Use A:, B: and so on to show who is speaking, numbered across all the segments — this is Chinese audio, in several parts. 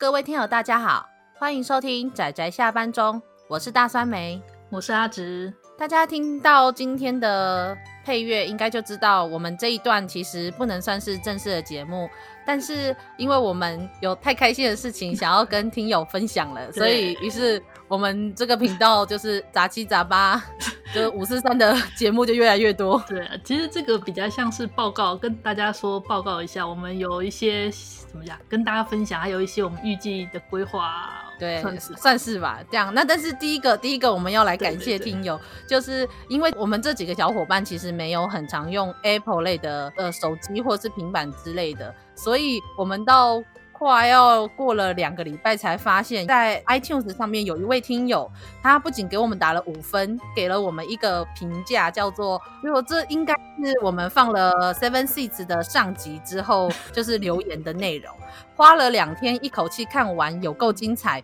A: 各位听友，大家好，欢迎收听仔仔下班中，我是大酸梅，
B: 我是阿直。
A: 大家听到今天的配乐，应该就知道我们这一段其实不能算是正式的节目，但是因为我们有太开心的事情想要跟听友分享了，所以于是我们这个频道就是杂七杂八，就是五四三的节目就越来越多。
B: 对啊，其实这个比较像是报告，跟大家说报告一下，我们有一些。怎么讲？跟大家分享，还有一些我们预计的规划，
A: 对，算是算是吧。这样，那但是第一个，第一个我们要来感谢听友，对对对，就是因为我们这几个小伙伴其实没有很常用 Apple 类的呃手机或是平板之类的，所以我们到。后来要过了两个礼拜，才发现，在 iTunes 上面有一位听友，他不仅给我们打了五分，给了我们一个评价，叫做“如果这应该是我们放了 Seven Seeds 的上集之后，就是留言的内容”，花了两天一口气看完，有够精彩。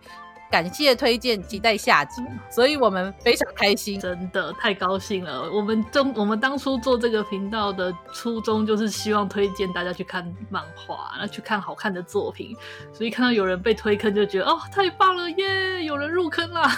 A: 感谢推荐，期待下集，所以我们非常开心，
B: 真的太高兴了。我们中我们当初做这个频道的初衷就是希望推荐大家去看漫画，那去看好看的作品。所以看到有人被推坑，就觉得哦，太棒了耶！有人入坑啦。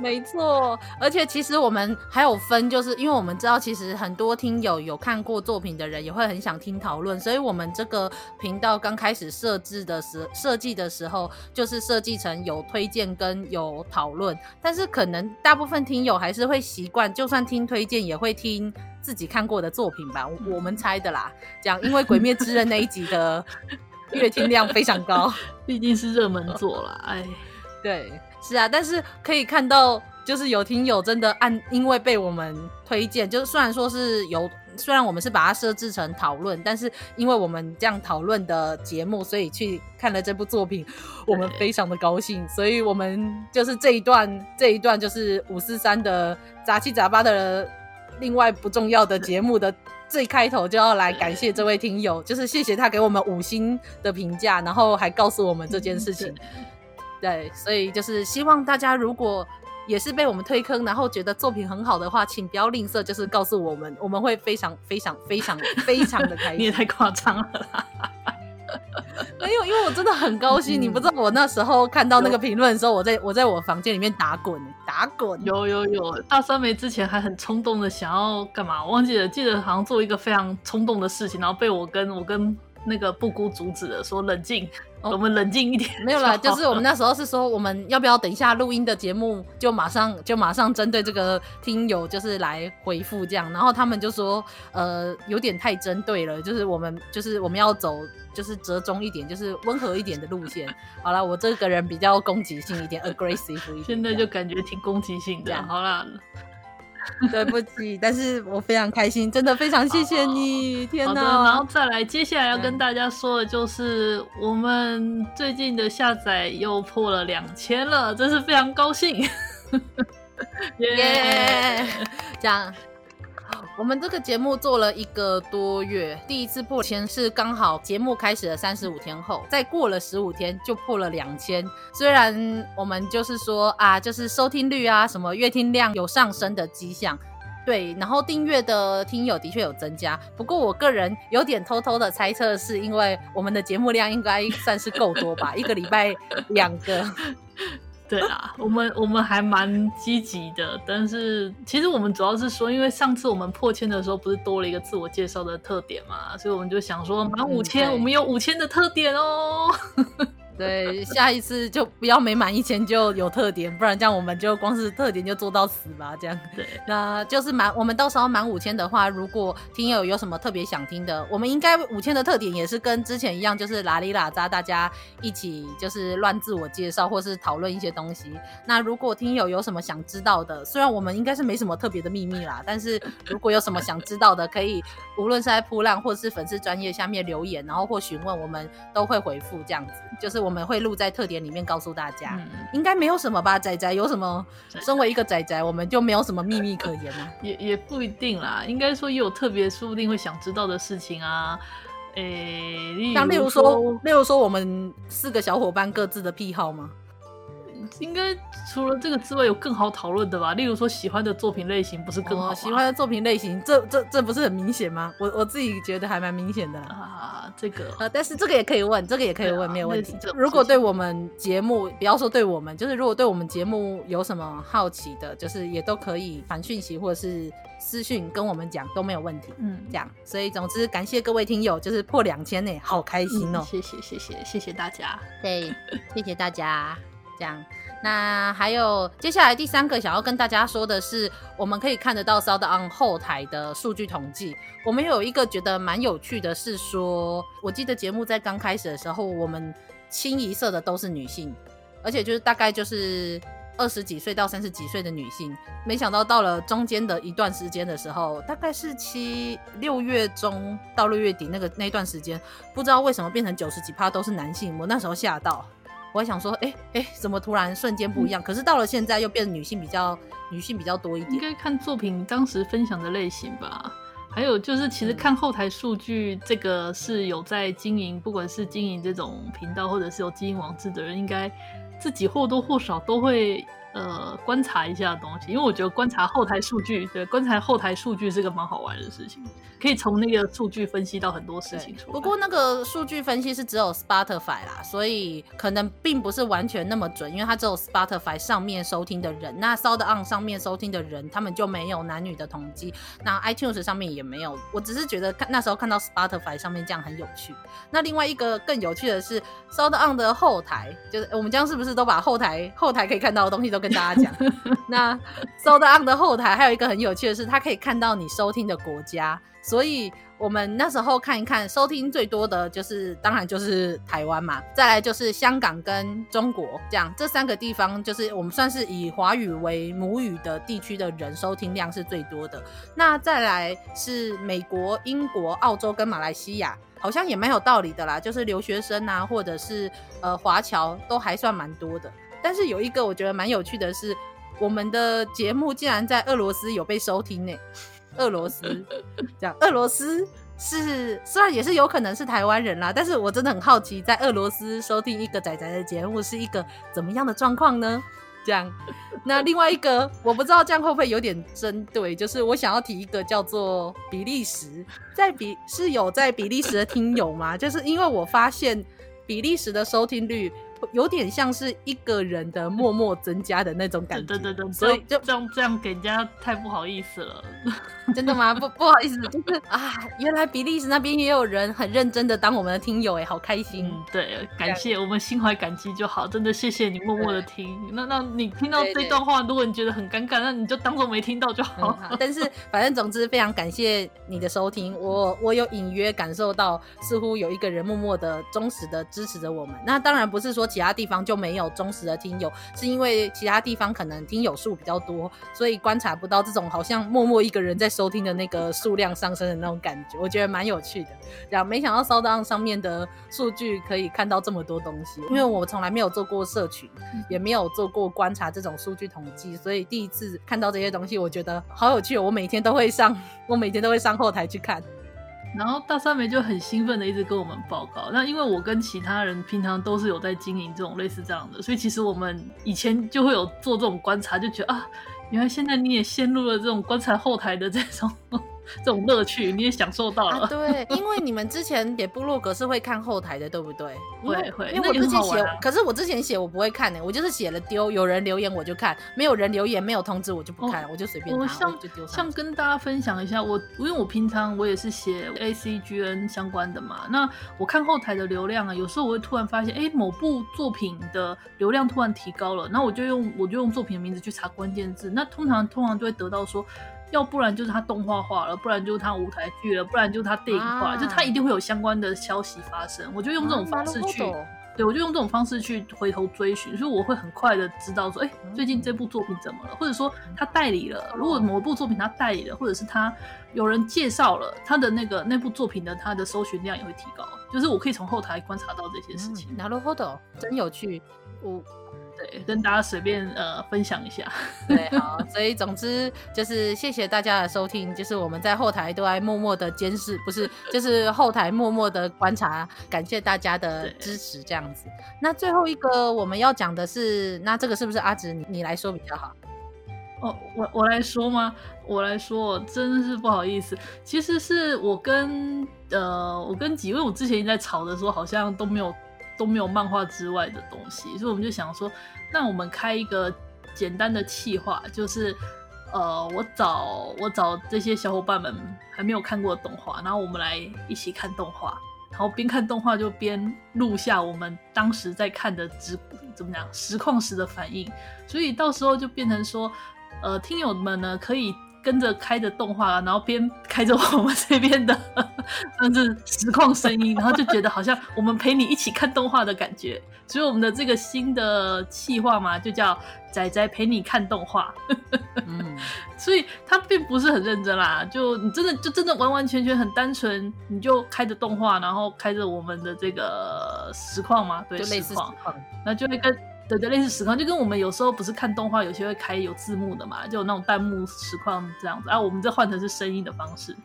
A: 没错，而且其实我们还有分，就是因为我们知道，其实很多听友有看过作品的人也会很想听讨论，所以我们这个频道刚开始设置的时设计的时候，就是设计成有推荐跟有讨论。但是可能大部分听友还是会习惯，就算听推荐，也会听自己看过的作品吧，我们猜的啦。讲因为《鬼灭之刃》那一集的 阅听量非常高，
B: 毕竟是热门作啦。哎，
A: 对。是啊，但是可以看到，就是有听友真的按，因为被我们推荐，就是虽然说是有，虽然我们是把它设置成讨论，但是因为我们这样讨论的节目，所以去看了这部作品，我们非常的高兴，所以我们就是这一段这一段就是五四三的杂七杂八的另外不重要的节目的最开头就要来感谢这位听友，就是谢谢他给我们五星的评价，然后还告诉我们这件事情。对，所以就是希望大家如果也是被我们推坑，然后觉得作品很好的话，请不要吝啬，就是告诉我们，我们会非常非常非常非常的开心。
B: 你也太夸张了啦，
A: 没有，因为我真的很高兴。嗯、你不知道我那时候看到那个评论的时候，我在我在我房间里面打滚打滚。
B: 有有有，大三梅之前还很冲动的想要干嘛？我忘记了，记得好像做一个非常冲动的事情，然后被我跟我跟那个布姑阻止了，说冷静。我们冷静一点，
A: 没有啦，就是我们那时候是说，我们要不要等一下录音的节目，就马上 就马上针对这个听友就是来回复这样，然后他们就说，呃，有点太针对了，就是我们就是我们要走就是折中一点，就是温和一点的路线。好了，我这个人比较攻击性一点，aggressive 一点，
B: 现在就感觉挺攻击性的。好了。
A: 对不起，但是我非常开心，真的非常谢谢你，天哪！
B: 然后再来，接下来要跟大家说的就是，我们最近的下载又破了两千了，真是非常高兴，
A: 耶！这样。我们这个节目做了一个多月，第一次破千是刚好节目开始的三十五天后，再过了十五天就破了两千。虽然我们就是说啊，就是收听率啊，什么月听量有上升的迹象，对，然后订阅的听友的确有增加。不过我个人有点偷偷的猜测，是因为我们的节目量应该算是够多吧，一个礼拜两个。
B: 对啊，我们我们还蛮积极的，但是其实我们主要是说，因为上次我们破千的时候，不是多了一个自我介绍的特点嘛，所以我们就想说满五千，我们有五千的特点哦。
A: 对，下一次就不要每满一千就有特点，不然这样我们就光是特点就做到死吧。这样，
B: 对，
A: 那就是满我们到时候满五千的话，如果听友有什么特别想听的，我们应该五千的特点也是跟之前一样，就是拉里拉扎，大家一起就是乱自我介绍或是讨论一些东西。那如果听友有什么想知道的，虽然我们应该是没什么特别的秘密啦，但是如果有什么想知道的，可以无论是在噗浪或是粉丝专业下面留言，然后或询问，我们都会回复这样子，就是我。我们会录在特点里面告诉大家，嗯、应该没有什么吧？仔仔有什么？身为一个仔仔，我们就没有什么秘密可言了。
B: 也也不一定啦，应该说也有特别说不定会想知道的事情啊。诶、欸，
A: 像例如说，例如说我们四个小伙伴各自的癖好吗？
B: 应该除了这个之外，有更好讨论的吧？例如说，喜欢的作品类型不是更好？
A: 哦？喜欢的作品类型，这这这不是很明显吗？我我自己觉得还蛮明显的
B: 啊。这个
A: 呃，但是这个也可以问，这个也可以问，啊、没有问题。如果对我们节目，不要说对我们，就是如果对我们节目有什么好奇的，就是也都可以传讯息或者是私讯跟我们讲，都没有问题。嗯，这样。所以总之，感谢各位听友，就是破两千呢，好开心哦！
B: 嗯、谢谢谢谢谢谢大家，
A: 对，谢谢大家。这样，那还有接下来第三个想要跟大家说的是，我们可以看得到 SoundOn 后台的数据统计。我们有一个觉得蛮有趣的是说，我记得节目在刚开始的时候，我们清一色的都是女性，而且就是大概就是二十几岁到三十几岁的女性。没想到到了中间的一段时间的时候，大概是七六月中到六月底那个那段时间，不知道为什么变成九十几趴都是男性，我那时候吓到。我还想说，哎、欸、哎、欸，怎么突然瞬间不一样？嗯、可是到了现在又变女性比较女性比较多一点。
B: 应该看作品当时分享的类型吧。还有就是，其实看后台数据，这个是有在经营，嗯、不管是经营这种频道，或者是有经营网志的人，应该自己或多或少都会。呃，观察一下东西，因为我觉得观察后台数据，对，观察后台数据是个蛮好玩的事情，可以从那个数据分析到很多事情出来。
A: 不过那个数据分析是只有 Spotify 啦，所以可能并不是完全那么准，因为它只有 Spotify 上面收听的人，那 SoundOn 上面收听的人，他们就没有男女的统计，那 iTunes 上面也没有。我只是觉得看那时候看到 Spotify 上面这样很有趣。那另外一个更有趣的是 SoundOn 的后台，就是我们这样是不是都把后台后台可以看到的东西都跟大家讲，那 SoundOn 的后台还有一个很有趣的是，它可以看到你收听的国家，所以我们那时候看一看，收听最多的就是当然就是台湾嘛，再来就是香港跟中国，这样这三个地方就是我们算是以华语为母语的地区的人收听量是最多的。那再来是美国、英国、澳洲跟马来西亚，好像也蛮有道理的啦，就是留学生啊，或者是呃华侨都还算蛮多的。但是有一个我觉得蛮有趣的是，我们的节目竟然在俄罗斯有被收听呢。俄罗斯 这样，俄罗斯是虽然也是有可能是台湾人啦，但是我真的很好奇，在俄罗斯收听一个仔仔的节目是一个怎么样的状况呢？这样，那另外一个我不知道这样会不会有点针对，就是我想要提一个叫做比利时，在比是有在比利时的听友吗？就是因为我发现比利时的收听率。有点像是一个人的默默增加的那种感觉，
B: 对对对，所以就这样这样给人家太不好意思了。
A: 真的吗？不 不好意思，就是啊，原来比利时那边也有人很认真的当我们的听友哎，好开心。
B: 嗯，对，感谢我们心怀感激就好，真的谢谢你默默的听。那那你听到这段话，如果你觉得很尴尬，那你就当做没听到就好。
A: 嗯、好，但是反正总之非常感谢你的收听，我我有隐约感受到，似乎有一个人默默的忠实的支持着我们。那当然不是说其他地方就没有忠实的听友，是因为其他地方可能听友数比较多，所以观察不到这种好像默默一个人在收听的那个数量上升的那种感觉，我觉得蛮有趣的。这样没想到 SoundOn 上面的数据可以看到这么多东西，因为我从来没有做过社群，也没有做过观察这种数据统计，所以第一次看到这些东西，我觉得好有趣。我每天都会上，我每天都会上后台去看。
B: 然后大三梅就很兴奋的一直跟我们报告。那因为我跟其他人平常都是有在经营这种类似这样的，所以其实我们以前就会有做这种观察，就觉得啊。原来现在你也陷入了这种观察后台的这种。这种乐趣你也享受到了。啊，
A: 对，因为你们之前写部落格是会看后台的，对不对？
B: 会会，
A: 因为我之前写，可是我之前写我不会看呢，我就是写了丢，有人留言我就看，没有人留言没有通知我就不看，我就随便拿，我像就丢。
B: 像跟大家分享一下，我因为我平常我也是写 ACGN 相关的嘛，那我看后台的流量啊，有时候我会突然发现，哎，某部作品的流量突然提高了，那我就用我就用作品的名字去查关键字，那通常通常就会得到说。要不然就是他动画化了，不然就是他舞台剧了，不然就是他电影化，啊、就他一定会有相关的消息发生。我就用这种方式去，啊、对，我就用这种方式去回头追寻，所以我会很快的知道说，哎、欸，最近这部作品怎么了，或者说他代理了。如果某部作品他代理了，或者是他有人介绍了他的那个那部作品的他的搜寻量也会提高。就是我可以从后台观察到这些事情。
A: なるほど，真有趣。我。
B: 对，跟大家随便呃分享一下。
A: 对，好，所以总之就是谢谢大家的收听，就是我们在后台都在默默的监视，不是，就是后台默默的观察，感谢大家的支持，这样子。那最后一个我们要讲的是，那这个是不是阿直你你来说比较好？
B: 哦，我我来说吗？我来说，真的是不好意思。其实是我跟呃，我跟几位，我之前在吵的时候，好像都没有都没有漫画之外的东西，所以我们就想说，那我们开一个简单的企划，就是呃，我找我找这些小伙伴们还没有看过动画，然后我们来一起看动画，然后边看动画就边录下我们当时在看的直怎么讲实况时的反应，所以到时候就变成说。呃，听友们呢，可以跟着开着动画，然后边开着我们这边的甚至实况声音，然后就觉得好像我们陪你一起看动画的感觉。所以我们的这个新的企划嘛，就叫仔仔陪你看动画。嗯，所以他并不是很认真啦，就你真的就真的完完全全很单纯，你就开着动画，然后开着我们的这个实况嘛，对，
A: 就类似实况，
B: 那就会跟。对对，类似实况，就跟我们有时候不是看动画，有些会开有字幕的嘛，就有那种弹幕实况这样子啊。我们这换成是声音的方式。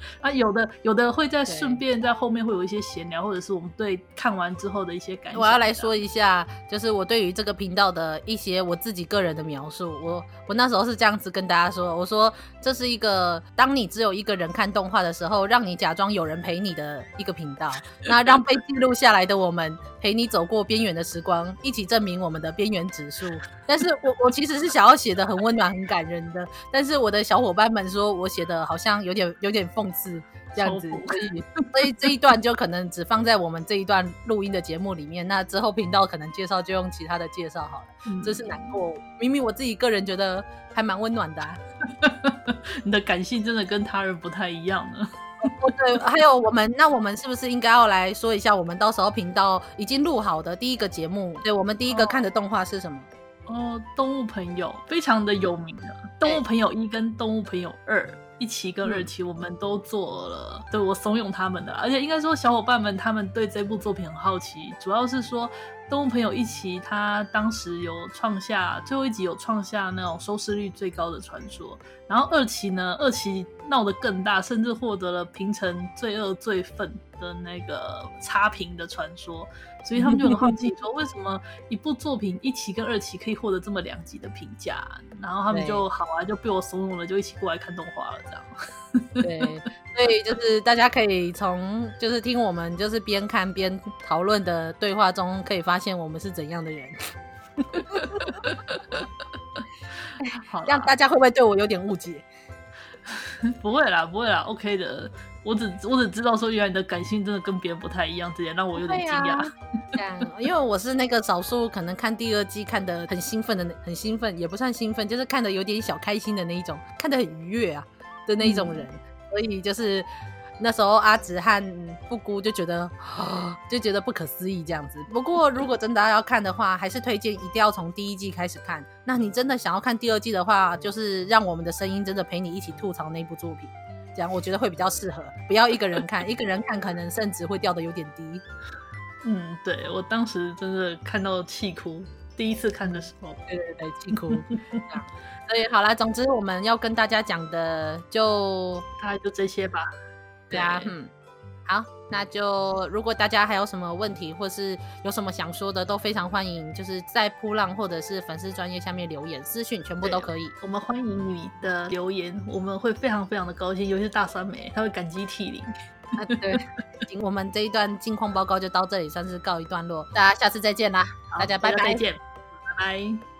B: 啊，有的有的会在顺便在后面会有一些闲聊，或者是我们对看完之后的一些感想。
A: 我要来说一下，就是我对于这个频道的一些我自己个人的描述。我我那时候是这样子跟大家说，我说这是一个当你只有一个人看动画的时候，让你假装有人陪你的一个频道。那让被记录下来的我们陪你走过边缘的时光，一起证明我们的边缘指数。但是我我其实是想要写的很温暖、很感人的，但是我的小伙伴们说我写的好像有点有点讽刺。是这样子，所以所以这一段就可能只放在我们这一段录音的节目里面。那之后频道可能介绍就用其他的介绍好了。嗯，这是难过，明明我自己个人觉得还蛮温暖的啊。
B: 你的感性真的跟他人不太一样呢。
A: 哦，对，还有我们，那我们是不是应该要来说一下，我们到时候频道已经录好的第一个节目？对，我们第一个看的动画是什么？
B: 哦，动物朋友，非常的有名的《动物朋友一》跟《动物朋友二》。一期跟二期我们都做了，嗯、对，我怂恿他们的，而且应该说小伙伴们他们对这部作品很好奇，主要是说动物朋友一期他当时有创下最后一集有创下那种收视率最高的传说，然后二期呢，二期闹得更大，甚至获得了平成最恶最愤的那个差评的传说。所以他们就很好奇，说为什么一部作品一期跟二期可以获得这么两集的评价？然后他们就好啊，就被我怂恿了，就一起过来看动画了，这样。
A: 对，所以就是大家可以从就是听我们就是边看边讨论的对话中，可以发现我们是怎样的人。好啦，这样大家会不会对我有点误解？
B: 不会啦，不会啦，OK 的。我只我只知道说，原来你的感性真的跟别人不太一样，这点让我有点惊讶。
A: 这样、啊，因为我是那个少数可能看第二季看的很兴奋的，很兴奋也不算兴奋，就是看的有点小开心的那一种，看的很愉悦啊的那一种人，嗯、所以就是。那时候阿直和布姑就觉得，就觉得不可思议这样子。不过如果真的要看的话，还是推荐一定要从第一季开始看。那你真的想要看第二季的话，就是让我们的声音真的陪你一起吐槽那部作品，这样我觉得会比较适合。不要一个人看，一个人看可能甚至会掉得有点低。
B: 嗯，对，我当时真的看到气哭，第一次看的时候，
A: 对对对，气哭。所以好啦，总之我们要跟大家讲的就
B: 大概就这些吧。
A: 对啊，嗯，好，那就如果大家还有什么问题，或是有什么想说的，都非常欢迎，就是在扑浪或者是粉丝专业下面留言、私讯，全部都可以。
B: 我们欢迎你的留言，我们会非常非常的高兴，尤其是大酸梅，他会感激涕零。
A: 啊，对，我们这一段近况报告就到这里，算是告一段落，大家下次再见啦，大家拜拜，
B: 再见，拜拜。